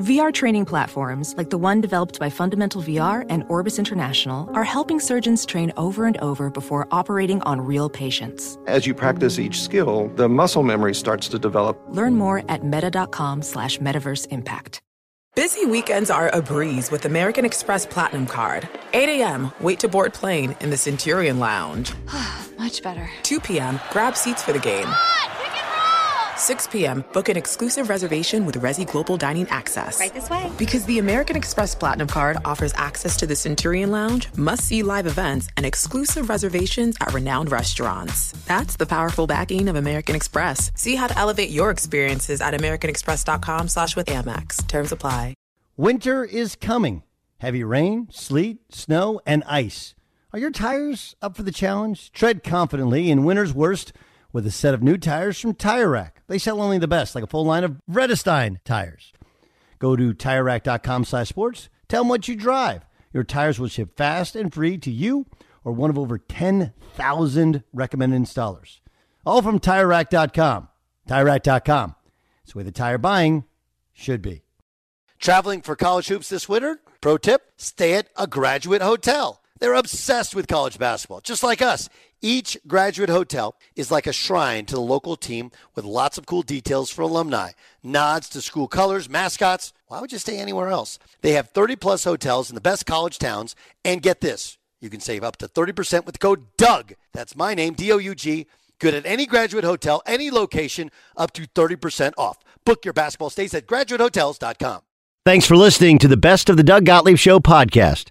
VR training platforms, like the one developed by Fundamental VR and Orbis International, are helping surgeons train over and over before operating on real patients. As you practice each skill, the muscle memory starts to develop. Learn more at meta.com slash metaverse impact. Busy weekends are a breeze with American Express Platinum Card. 8 a.m., wait to board plane in the Centurion Lounge. Much better. 2 p.m., grab seats for the game. 6 p.m., book an exclusive reservation with Resy Global Dining Access. Right this way. Because the American Express Platinum Card offers access to the Centurion Lounge, must see live events, and exclusive reservations at renowned restaurants. That's the powerful backing of American Express. See how to elevate your experiences at AmericanExpress.com slash with Amex. Terms apply. Winter is coming. Heavy rain, sleet, snow, and ice. Are your tires up for the challenge? Tread confidently in winter's worst with a set of new tires from Tire Rack. They sell only the best, like a full line of Vredestein tires. Go to TireRack.com slash sports. Tell them what you drive. Your tires will ship fast and free to you or one of over 10,000 recommended installers. All from TireRack.com. TireRack.com. It's the way the tire buying should be. Traveling for college hoops this winter? Pro tip, stay at a graduate hotel. They're obsessed with college basketball, just like us. Each graduate hotel is like a shrine to the local team with lots of cool details for alumni, nods to school colors, mascots. Why would you stay anywhere else? They have 30 plus hotels in the best college towns. And get this you can save up to 30% with the code DOUG. That's my name, D O U G. Good at any graduate hotel, any location, up to 30% off. Book your basketball stays at graduatehotels.com. Thanks for listening to the Best of the Doug Gottlieb Show podcast.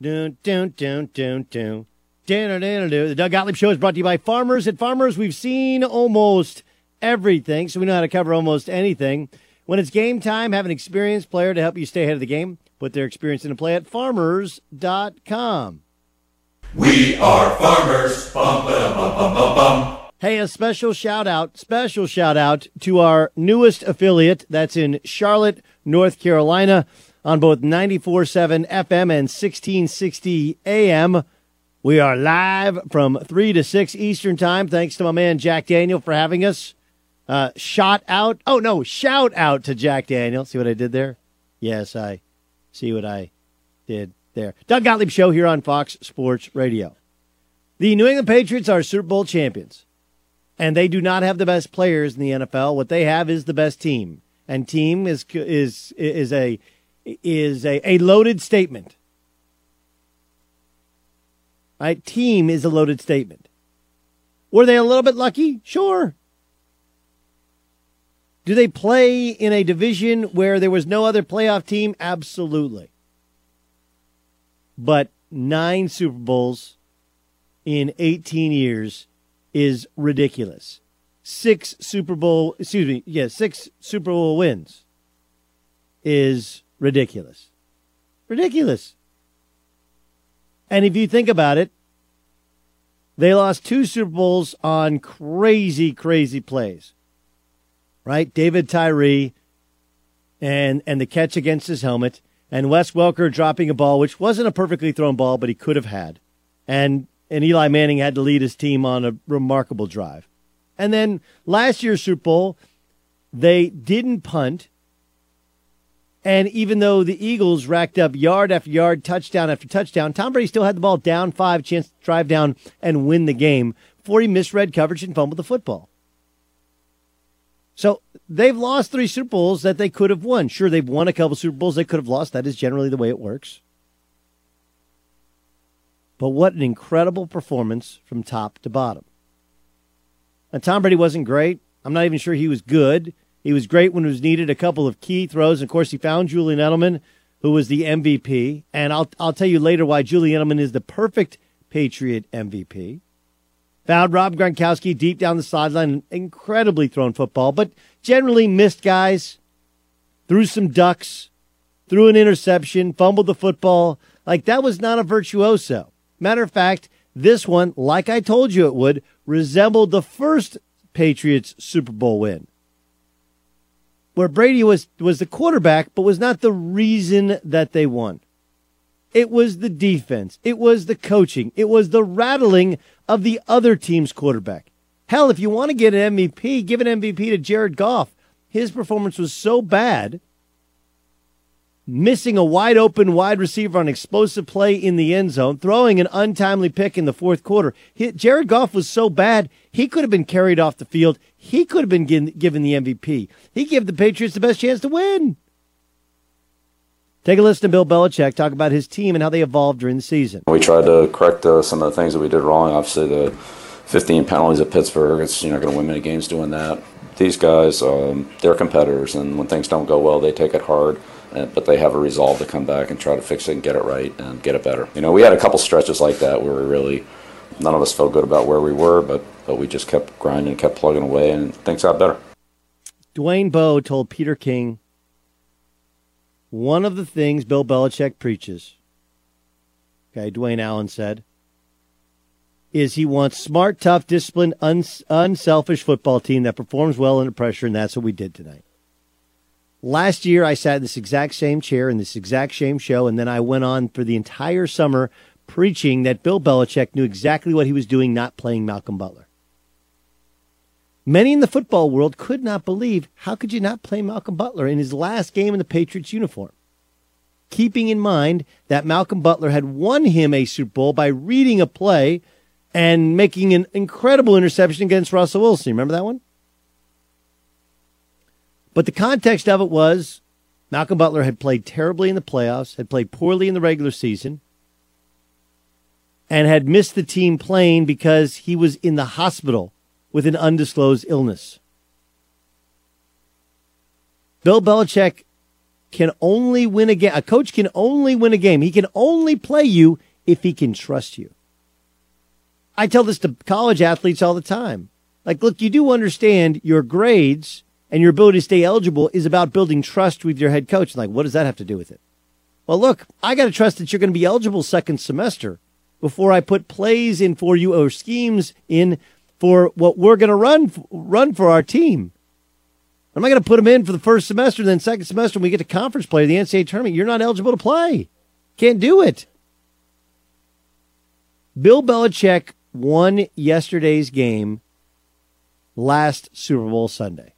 The Doug Gottlieb Show is brought to you by Farmers. At Farmers, we've seen almost everything, so we know how to cover almost anything. When it's game time, have an experienced player to help you stay ahead of the game. Put their experience into play at farmers.com. We are farmers. Bum, ba, bum, bum, bum, bum. Hey, a special shout out, special shout out to our newest affiliate that's in Charlotte, North Carolina on both 94.7 FM and 1660 AM. We are live from 3 to 6 Eastern Time. Thanks to my man Jack Daniel for having us. Uh, shot out. Oh, no, shout out to Jack Daniel. See what I did there? Yes, I see what I did there. Doug Gottlieb Show here on Fox Sports Radio. The New England Patriots are Super Bowl champions, and they do not have the best players in the NFL. What they have is the best team, and team is is is a is a, a loaded statement. Right? Team is a loaded statement. Were they a little bit lucky? Sure. Do they play in a division where there was no other playoff team? Absolutely. But nine Super Bowls in 18 years is ridiculous. Six Super Bowl, excuse me, yeah, six Super Bowl wins is ridiculous. Ridiculous. And if you think about it, they lost two Super Bowls on crazy, crazy plays. Right? David Tyree and and the catch against his helmet. and Wes Welker dropping a ball, which wasn't a perfectly thrown ball, but he could have had. And and Eli Manning had to lead his team on a remarkable drive. And then last year's Super Bowl, they didn't punt. And even though the Eagles racked up yard after yard, touchdown after touchdown, Tom Brady still had the ball down five, chance to drive down and win the game before he misread coverage and fumbled the football. So they've lost three Super Bowls that they could have won. Sure, they've won a couple Super Bowls they could have lost. That is generally the way it works. But what an incredible performance from top to bottom. And Tom Brady wasn't great. I'm not even sure he was good. He was great when it was needed. A couple of key throws. Of course, he found Julian Edelman, who was the MVP. And I'll I'll tell you later why Julian Edelman is the perfect Patriot MVP. Found Rob Gronkowski deep down the sideline, incredibly thrown football, but generally missed guys. Threw some ducks, threw an interception, fumbled the football. Like that was not a virtuoso. Matter of fact, this one, like I told you it would, resembled the first Patriots Super Bowl win, where Brady was, was the quarterback, but was not the reason that they won. It was the defense. It was the coaching. It was the rattling of the other team's quarterback. Hell, if you want to get an MVP, give an MVP to Jared Goff. His performance was so bad missing a wide open wide receiver on explosive play in the end zone, throwing an untimely pick in the fourth quarter. He, Jared Goff was so bad, he could have been carried off the field. He could have been given the MVP. He gave the Patriots the best chance to win. Take a listen to Bill Belichick talk about his team and how they evolved during the season. We tried to correct uh, some of the things that we did wrong. Obviously, the 15 penalties at Pittsburgh, it's, you're not going to win many games doing that. These guys, um, they're competitors, and when things don't go well, they take it hard Uh, but they have a resolve to come back and try to fix it and get it right and get it better. You know, we had a couple stretches like that where we really, none of us felt good about where we were, but, but we just kept grinding, kept plugging away, and things got better. Dwayne Bowe told Peter King one of the things Bill Belichick preaches, okay, Dwayne Allen said, is he wants smart, tough, disciplined, uns- unselfish football team that performs well under pressure, and that's what we did tonight. Last year, I sat in this exact same chair in this exact same show, and then I went on for the entire summer preaching that Bill Belichick knew exactly what he was doing, not playing Malcolm Butler. Many in the football world could not believe how could you not play Malcolm Butler in his last game in the Patriots uniform? Keeping in mind that Malcolm Butler had won him a Super Bowl by reading a play and making an incredible interception against Russell Wilson. Remember that one? But the context of it was Malcolm Butler had played terribly in the playoffs, had played poorly in the regular season, and had missed the team playing because he was in the hospital with an undisclosed illness. Bill Belichick can only win a game. A coach can only win a game. He can only play you if he can trust you. I tell this to college athletes all the time. Like, look, you do understand your grades and your ability to stay eligible is about building trust with your head coach. Like, what does that have to do with it? Well, look, I got to trust that you're going to be eligible second semester before I put plays in for you or schemes in for what we're going to run run for our team. I'm not going to put them in for the first semester, then second semester when we get to conference play, the NCAA tournament. You're not eligible to play. Can't do it. Bill Belichick won yesterday's game last Super Bowl Sunday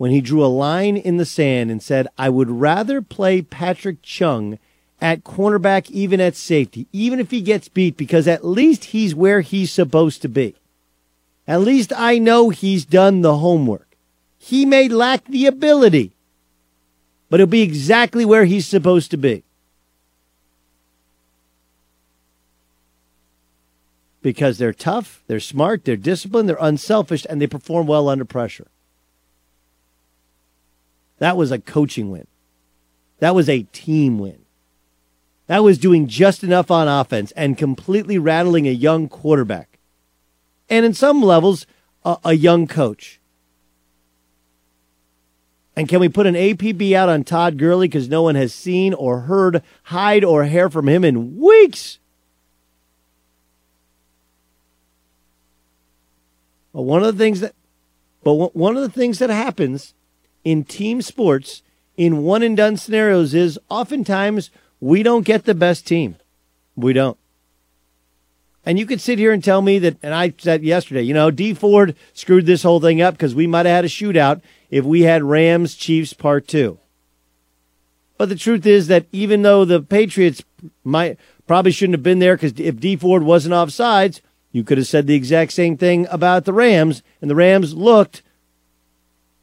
when he drew a line in the sand and said, I would rather play Patrick Chung at cornerback, even at safety, even if he gets beat, because at least he's where he's supposed to be. At least I know he's done the homework. He may lack the ability, but he'll be exactly where he's supposed to be. Because they're tough, they're smart, they're disciplined, they're unselfish, and they perform well under pressure. That was a coaching win. That was a team win. That was doing just enough on offense and completely rattling a young quarterback. And in some levels, a, a young coach. And can we put an APB out on Todd Gurley because no one has seen or heard hide or hair from him in weeks? But one of the things that, but one of the things that happens in team sports in one and done scenarios is oftentimes we don't get the best team. We don't. And you could sit here and tell me that, and I said yesterday, you know, D Ford screwed this whole thing up because we might have had a shootout if we had Rams Chiefs part two. But the truth is that even though the Patriots might probably shouldn't have been there because if D Ford wasn't offsides, you could have said the exact same thing about the Rams, and the Rams looked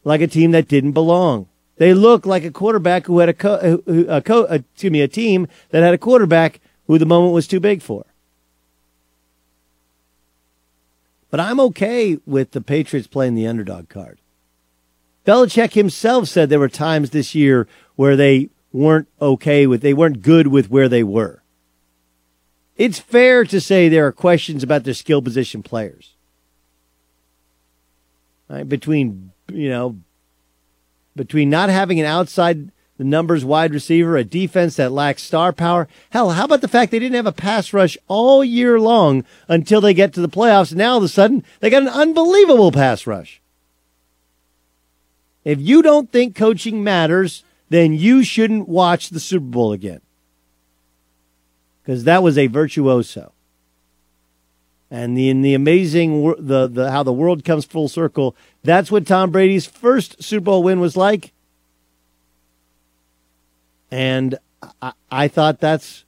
like a team that didn't belong. They looked like a quarterback who had a, co- a, co- uh, excuse me, a team that had a quarterback who the moment was too big for. But I'm okay with the Patriots playing the underdog card. Belichick himself said there were times this year where they weren't okay with, they weren't good with where they were. It's fair to say there are questions about their skill position players. Right? Between, you know, between not having an outside the numbers wide receiver, a defense that lacks star power. Hell, how about the fact they didn't have a pass rush all year long until they get to the playoffs? And now all of a sudden they got an unbelievable pass rush. If you don't think coaching matters, then you shouldn't watch the Super Bowl again. Because that was a virtuoso. And the, in the amazing the, the how the world comes full circle, that's what Tom Brady's first Super Bowl win was like. And I, I thought that's,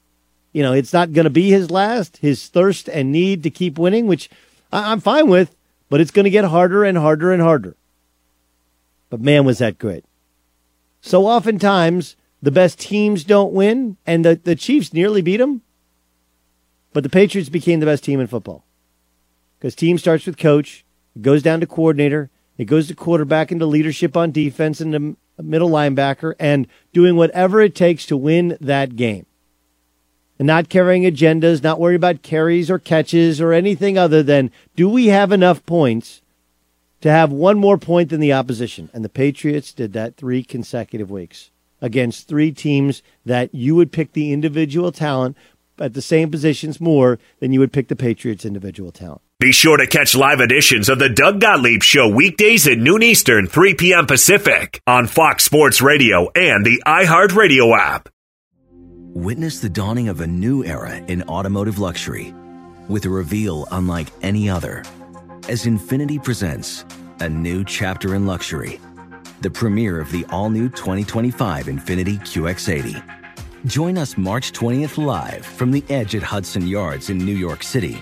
you know, it's not going to be his last. His thirst and need to keep winning, which I, I'm fine with, but it's going to get harder and harder and harder. But man, was that great. So oftentimes, the best teams don't win, and the, the Chiefs nearly beat them. But the Patriots became the best team in football. Because team starts with coach, it goes down to coordinator, it goes to quarterback into leadership on defense and the middle linebacker, and doing whatever it takes to win that game. And not carrying agendas, not worried about carries or catches or anything other than do we have enough points to have one more point than the opposition? And the Patriots did that three consecutive weeks against three teams that you would pick the individual talent at the same positions more than you would pick the Patriots' individual talent. Be sure to catch live editions of the Doug Gottlieb Show weekdays at noon Eastern, 3 p.m. Pacific on Fox Sports Radio and the iHeartRadio app. Witness the dawning of a new era in automotive luxury with a reveal unlike any other as Infiniti presents a new chapter in luxury, the premiere of the all new 2025 Infiniti QX80. Join us March 20th live from the edge at Hudson Yards in New York City,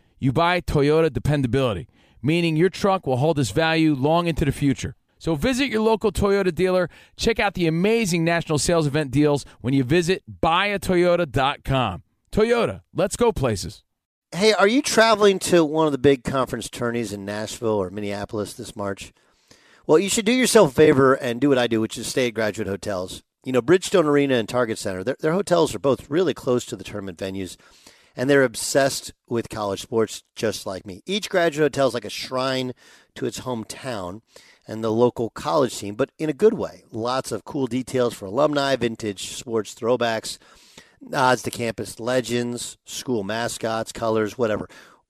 you buy Toyota dependability, meaning your truck will hold its value long into the future. So visit your local Toyota dealer. Check out the amazing national sales event deals when you visit buyatoyota.com. Toyota, let's go places. Hey, are you traveling to one of the big conference tourneys in Nashville or Minneapolis this March? Well, you should do yourself a favor and do what I do, which is stay at graduate hotels. You know, Bridgestone Arena and Target Center, their, their hotels are both really close to the tournament venues and they're obsessed with college sports just like me. Each graduate hotel is like a shrine to its hometown and the local college team, but in a good way. Lots of cool details for alumni, vintage sports throwbacks, nods to campus legends, school mascots, colors, whatever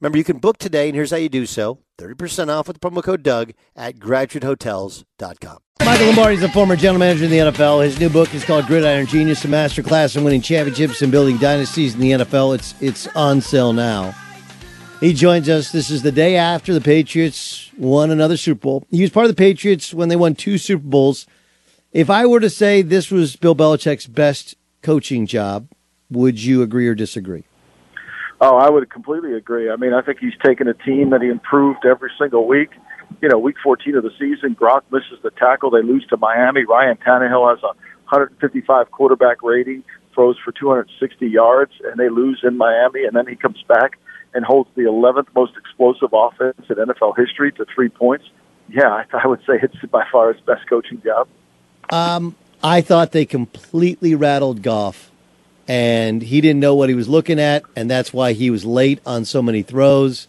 Remember, you can book today, and here's how you do so 30% off with the promo code Doug at graduatehotels.com. Michael Lombardi is a former general manager in the NFL. His new book is called Gridiron Genius, a masterclass in winning championships and building dynasties in the NFL. It's, it's on sale now. He joins us. This is the day after the Patriots won another Super Bowl. He was part of the Patriots when they won two Super Bowls. If I were to say this was Bill Belichick's best coaching job, would you agree or disagree? Oh, I would completely agree. I mean, I think he's taken a team that he improved every single week. You know, week 14 of the season, Gronk misses the tackle. They lose to Miami. Ryan Tannehill has a 155 quarterback rating, throws for 260 yards, and they lose in Miami. And then he comes back and holds the 11th most explosive offense in NFL history to three points. Yeah, I, I would say it's by far his best coaching job. Um, I thought they completely rattled Goff and he didn't know what he was looking at, and that's why he was late on so many throws.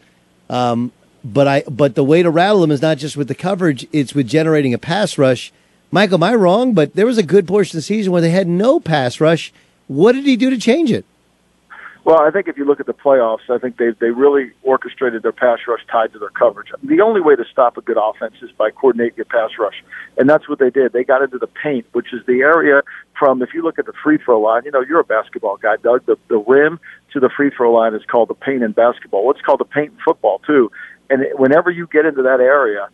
Um, but I, but the way to rattle him is not just with the coverage; it's with generating a pass rush. Michael, am I wrong? But there was a good portion of the season where they had no pass rush. What did he do to change it? Well, I think if you look at the playoffs, I think they they really orchestrated their pass rush tied to their coverage. The only way to stop a good offense is by coordinating your pass rush, and that's what they did. They got into the paint, which is the area from if you look at the free throw line. You know, you're a basketball guy, Doug. The the rim to the free throw line is called the paint in basketball. What's called the paint in football too. And whenever you get into that area,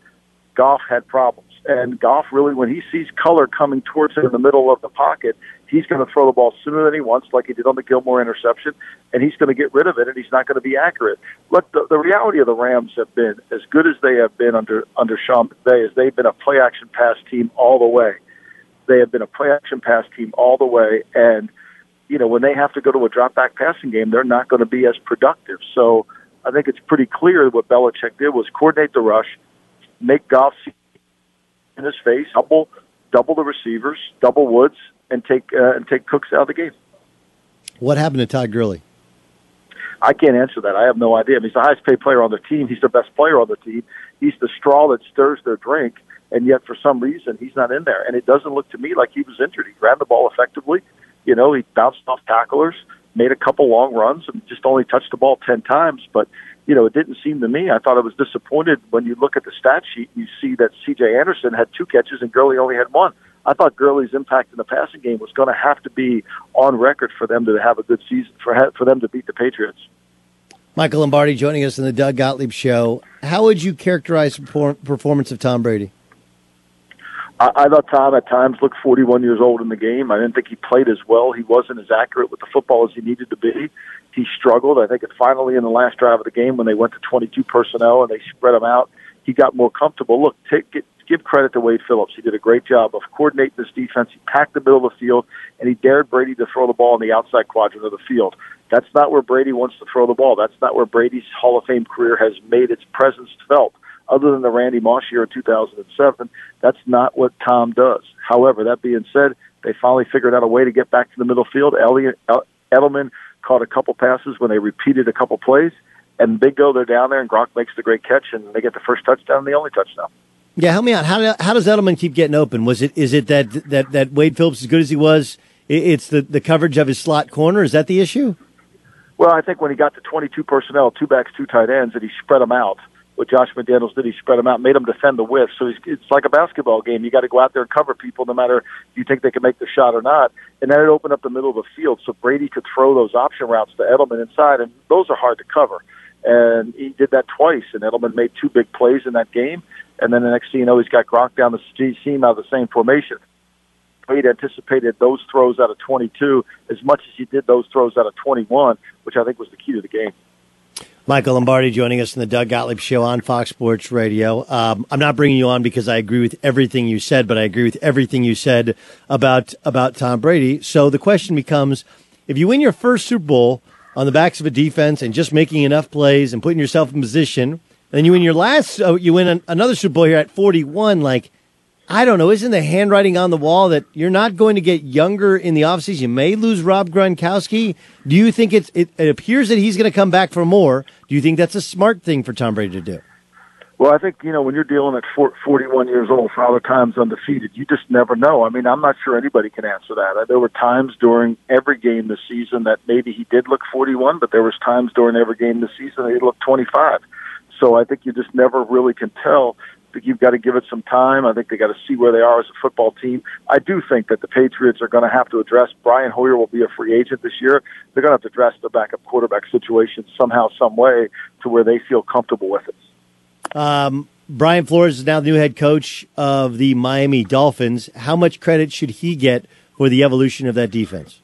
Goff had problems. And Goff really, when he sees color coming towards him in the middle of the pocket, he's going to throw the ball sooner than he wants, like he did on the Gilmore interception, and he's going to get rid of it, and he's not going to be accurate. Look, the, the reality of the Rams have been as good as they have been under under Sean McVay, is they've been a play action pass team all the way. They have been a play action pass team all the way, and you know when they have to go to a drop back passing game, they're not going to be as productive. So I think it's pretty clear what Belichick did was coordinate the rush, make Goff in his face, double double the receivers, double Woods, and take uh, and take Cooks out of the game. What happened to Todd Gurley? I can't answer that. I have no idea. I mean, he's the highest paid player on the team. He's the best player on the team. He's the straw that stirs their drink, and yet for some reason he's not in there. And it doesn't look to me like he was injured. He ran the ball effectively. You know, he bounced off tacklers, made a couple long runs, and just only touched the ball ten times. But you know, it didn't seem to me. I thought I was disappointed when you look at the stat sheet you see that C.J. Anderson had two catches and Gurley only had one. I thought Gurley's impact in the passing game was going to have to be on record for them to have a good season for for them to beat the Patriots. Michael Lombardi joining us in the Doug Gottlieb Show. How would you characterize the performance of Tom Brady? I, I thought Tom at times looked 41 years old in the game. I didn't think he played as well. He wasn't as accurate with the football as he needed to be. He struggled. I think it finally in the last drive of the game when they went to 22 personnel and they spread him out, he got more comfortable. Look, take get, give credit to Wade Phillips. He did a great job of coordinating this defense. He packed the middle of the field and he dared Brady to throw the ball in the outside quadrant of the field. That's not where Brady wants to throw the ball. That's not where Brady's Hall of Fame career has made its presence felt other than the Randy Moss year in 2007. That's not what Tom does. However, that being said, they finally figured out a way to get back to the middle field. Elliott, Edelman caught a couple passes when they repeated a couple plays, and Big Go, they're down there, and Gronk makes the great catch, and they get the first touchdown and the only touchdown. Yeah, help me out. How, how does Edelman keep getting open? Was it is it that that that Wade Phillips, as good as he was, it's the the coverage of his slot corner? Is that the issue? Well, I think when he got to 22 personnel, two backs, two tight ends, and he spread them out what Josh McDaniels did. He spread them out, made them defend the width. So it's like a basketball game. You got to go out there and cover people, no matter if you think they can make the shot or not. And then it opened up the middle of the field, so Brady could throw those option routes to Edelman inside, and those are hard to cover. And he did that twice, and Edelman made two big plays in that game. And then the next thing you know, he's got Gronk down the seam out of the same formation. Brady anticipated those throws out of 22 as much as he did those throws out of 21, which I think was the key to the game. Michael Lombardi joining us in the Doug Gottlieb Show on Fox Sports Radio. Um, I'm not bringing you on because I agree with everything you said, but I agree with everything you said about about Tom Brady. So the question becomes: If you win your first Super Bowl on the backs of a defense and just making enough plays and putting yourself in position, and you win your last, uh, you win another Super Bowl here at 41, like I don't know. Isn't the handwriting on the wall that you're not going to get younger in the offseason? You may lose Rob Gronkowski. Do you think it's, it, it appears that he's going to come back for more? Do you think that's a smart thing for Tom Brady to do? Well, I think, you know, when you're dealing at 41 years old, Father Time's undefeated, you just never know. I mean, I'm not sure anybody can answer that. There were times during every game this season that maybe he did look 41, but there was times during every game this season that he looked 25. So I think you just never really can tell think you've got to give it some time. I think they got to see where they are as a football team. I do think that the Patriots are going to have to address. Brian Hoyer will be a free agent this year. They're going to have to address the backup quarterback situation somehow, some way, to where they feel comfortable with it. Um, Brian Flores is now the new head coach of the Miami Dolphins. How much credit should he get for the evolution of that defense?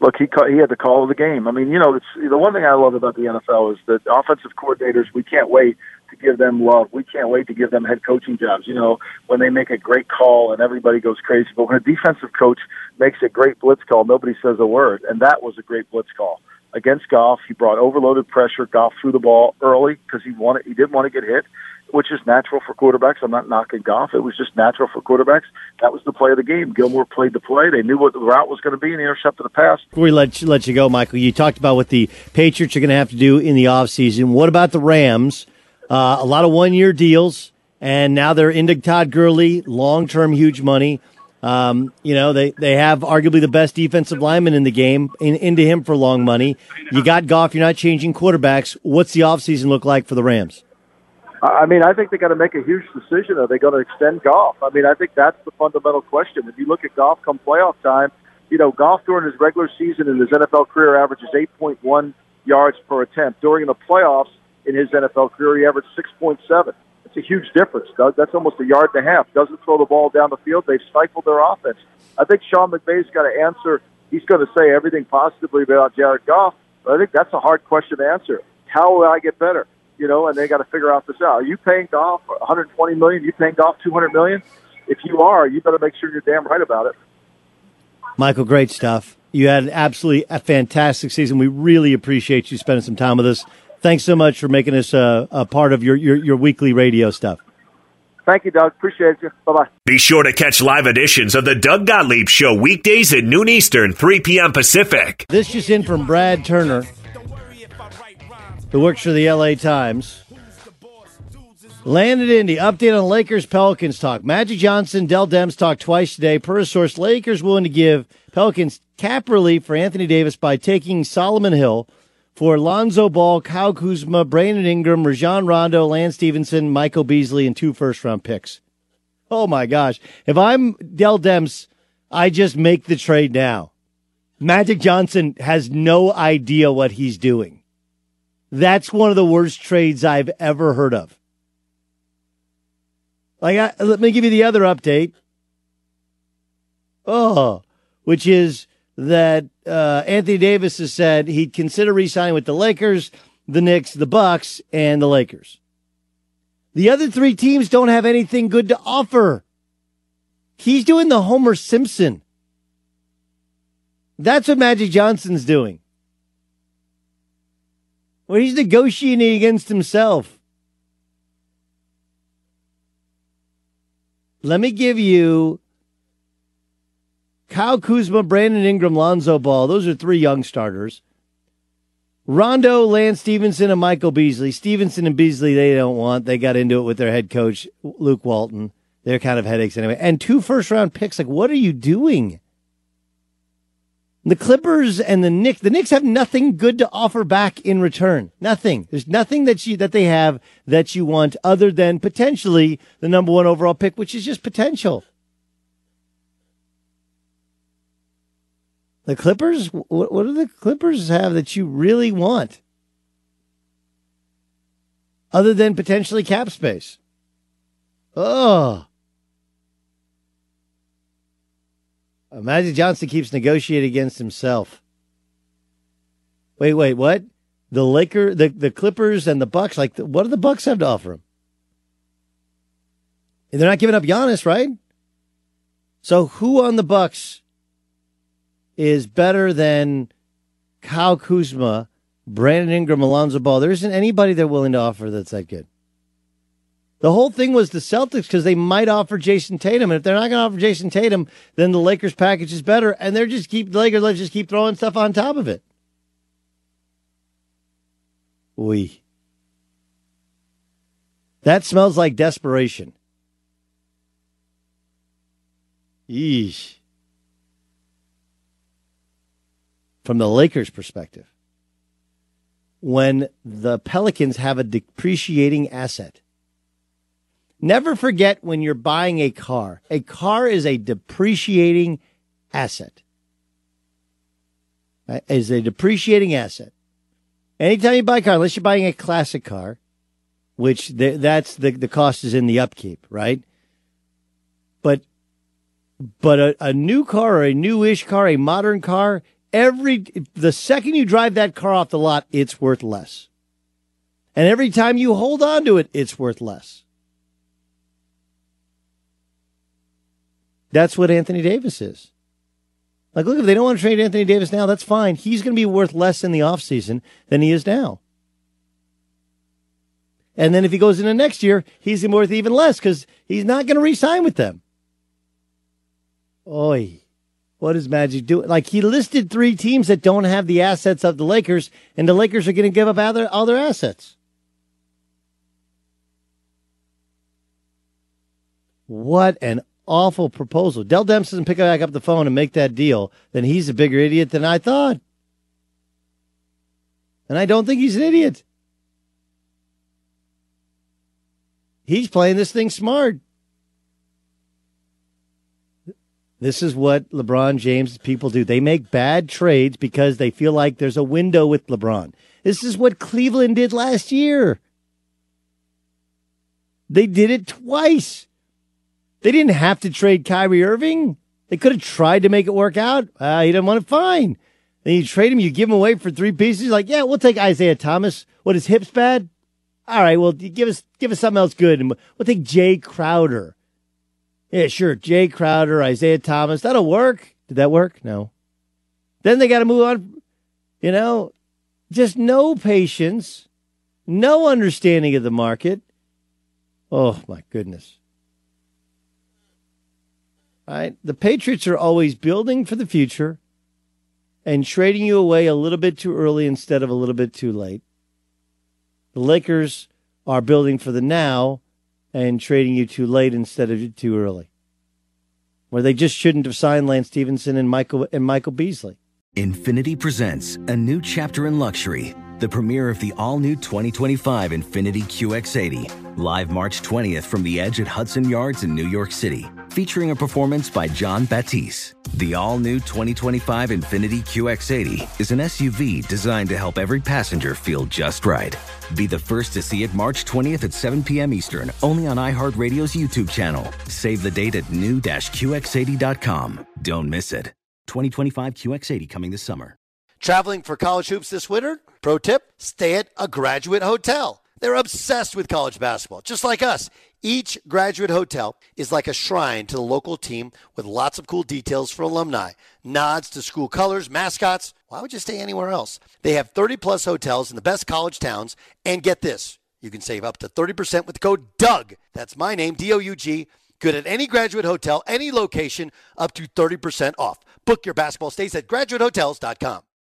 look, he he had the call of the game. I mean, you know, it's the one thing I love about the NFL is that offensive coordinators we can't wait to give them love. We can't wait to give them head coaching jobs. You know, when they make a great call and everybody goes crazy. But when a defensive coach makes a great blitz call, nobody says a word. And that was a great blitz call against Goff. He brought overloaded pressure. Goff threw the ball early because he wanted he didn't want to get hit, which is natural for quarterbacks. I'm not knocking Goff. It was just natural for quarterbacks. That was the play of the game. Gilmore played the play. They knew what the route was going to be, and he intercepted the pass. Before we let you, let you go, Michael, you talked about what the Patriots are going to have to do in the offseason. What about the Rams? Uh, a lot of one year deals, and now they're into Todd Gurley, long term, huge money. Um, you know, they, they have arguably the best defensive lineman in the game in, into him for long money. You got Goff, you're not changing quarterbacks. What's the offseason look like for the Rams? I mean, I think they got to make a huge decision. Are they going to extend Goff? I mean, I think that's the fundamental question. If you look at Goff come playoff time, you know, Goff during his regular season in his NFL career averages 8.1 yards per attempt. During the playoffs, in his NFL career. He averaged 6.7. It's a huge difference, Doug. That's almost a yard and a half. Doesn't throw the ball down the field. They've stifled their offense. I think Sean McVay's got to answer. He's going to say everything positively about Jared Goff, but I think that's a hard question to answer. How will I get better? You know, and they got to figure out this out. Are you paying Goff 120 million? Are you paying Goff 200 million? If you are, you better make sure you're damn right about it. Michael, great stuff. You had absolutely a fantastic season. We really appreciate you spending some time with us. Thanks so much for making us a, a part of your, your, your weekly radio stuff. Thank you, Doug. Appreciate you. Bye bye. Be sure to catch live editions of the Doug Gottlieb Show weekdays at noon Eastern, 3 p.m. Pacific. This just in from Brad Turner, who works for the LA Times. Landed Indy, update on Lakers Pelicans talk. Magic Johnson, Dell Demps talk twice today. Per a source, Lakers willing to give Pelicans cap relief for Anthony Davis by taking Solomon Hill for Lonzo Ball, Kyle Kuzma, Brandon Ingram, Rajon Rondo, Lance Stephenson, Michael Beasley, and two first round picks. Oh my gosh. If I'm Dell Demps, I just make the trade now. Magic Johnson has no idea what he's doing. That's one of the worst trades I've ever heard of. Like, I, let me give you the other update. Oh, which is that uh, Anthony Davis has said he'd consider re-signing with the Lakers, the Knicks, the Bucks, and the Lakers. The other three teams don't have anything good to offer. He's doing the Homer Simpson. That's what Magic Johnson's doing. Well, he's negotiating against himself. Let me give you Kyle Kuzma, Brandon Ingram, Lonzo Ball. Those are three young starters. Rondo, Lance Stephenson, and Michael Beasley. Stephenson and Beasley, they don't want. They got into it with their head coach, Luke Walton. They're kind of headaches anyway. And two first round picks. Like, what are you doing? The Clippers and the Knicks, the Knicks have nothing good to offer back in return. Nothing. There's nothing that you, that they have that you want other than potentially the number one overall pick, which is just potential. The Clippers, what, what do the Clippers have that you really want? Other than potentially cap space. Oh. Magic Johnson keeps negotiating against himself. Wait, wait, what? The Laker, the, the Clippers, and the Bucks. Like, what do the Bucks have to offer him? And they're not giving up Giannis, right? So, who on the Bucks is better than Kyle Kuzma, Brandon Ingram, Alonzo Ball? There isn't anybody they're willing to offer that's that good. The whole thing was the Celtics because they might offer Jayson Tatum, and if they're not going to offer Jayson Tatum, then the Lakers package is better, and they're just keep the Lakers let's just keep throwing stuff on top of it. We. That smells like desperation. Yeesh. From the Lakers' perspective, when the Pelicans have a depreciating asset Never forget when you're buying a car. A car is a depreciating asset. Uh, is a depreciating asset. Anytime you buy a car, unless you're buying a classic car, which the, that's the the cost is in the upkeep, right? But but a, a new car or a newish car, a modern car, every the second you drive that car off the lot, it's worth less. And every time you hold on to it, it's worth less. That's what Anthony Davis is. Like, look, if they don't want to trade Anthony Davis now, that's fine. He's going to be worth less in the offseason than he is now. And then if he goes into next year, he's worth even less because he's not going to re-sign with them. Oi. What does Magic do? Like he listed three teams that don't have the assets of the Lakers, and the Lakers are going to give up all their, all their assets. What an awful proposal. Dell Demps doesn't pick back up the phone and make that deal, then he's a bigger idiot than I thought. And I don't think he's an idiot. He's playing this thing smart. This is what LeBron James people do. They make bad trades because they feel like there's a window with LeBron. This is what Cleveland did last year. They did it twice. They didn't have to trade Kyrie Irving. They could have tried to make it work out. Uh, he didn't want it. Fine. Then you trade him, you give him away for three pieces. Like, yeah, we'll take Isaiah Thomas. What his hips bad? All right, well, give us give us something else good, and we'll take Jae Crowder. Yeah, sure, Jae Crowder, Isaiah Thomas. That'll work. Did that work? No. Then they got to move on. You know, just no patience, no understanding of the market. Oh my goodness. Right? The Patriots are always building for the future and trading you away a little bit too early instead of a little bit too late. The Lakers are building for the now and trading you too late instead of too early. Where they just shouldn't have signed Lance Stephenson and Michael and Michael Beasley. Infiniti presents a new chapter in luxury, the premiere of the all-new 2025 Infiniti QX80, live March 20th from the edge at Hudson Yards in New York City featuring a performance by Jon Batiste. The all new 2025 Infiniti QX80 is an SUV designed to help every passenger feel just right. Be the first to see it March 20th at 7 p.m. Eastern, only on iHeartRadio's YouTube channel. Save the date at new-QX80.com. Don't miss it. 2025 QX80 coming this summer. Traveling for college hoops this winter? Pro tip stay at a graduate hotel. They're obsessed with college basketball, just like us. Each graduate hotel is like a shrine to the local team with lots of cool details for alumni, nods to school colors, mascots. Why would you stay anywhere else? They have 30 plus hotels in the best college towns. And get this you can save up to 30% with the code DOUG. That's my name, D O U G. Good at any graduate hotel, any location, up to 30% off. Book your basketball stays at graduatehotels.com.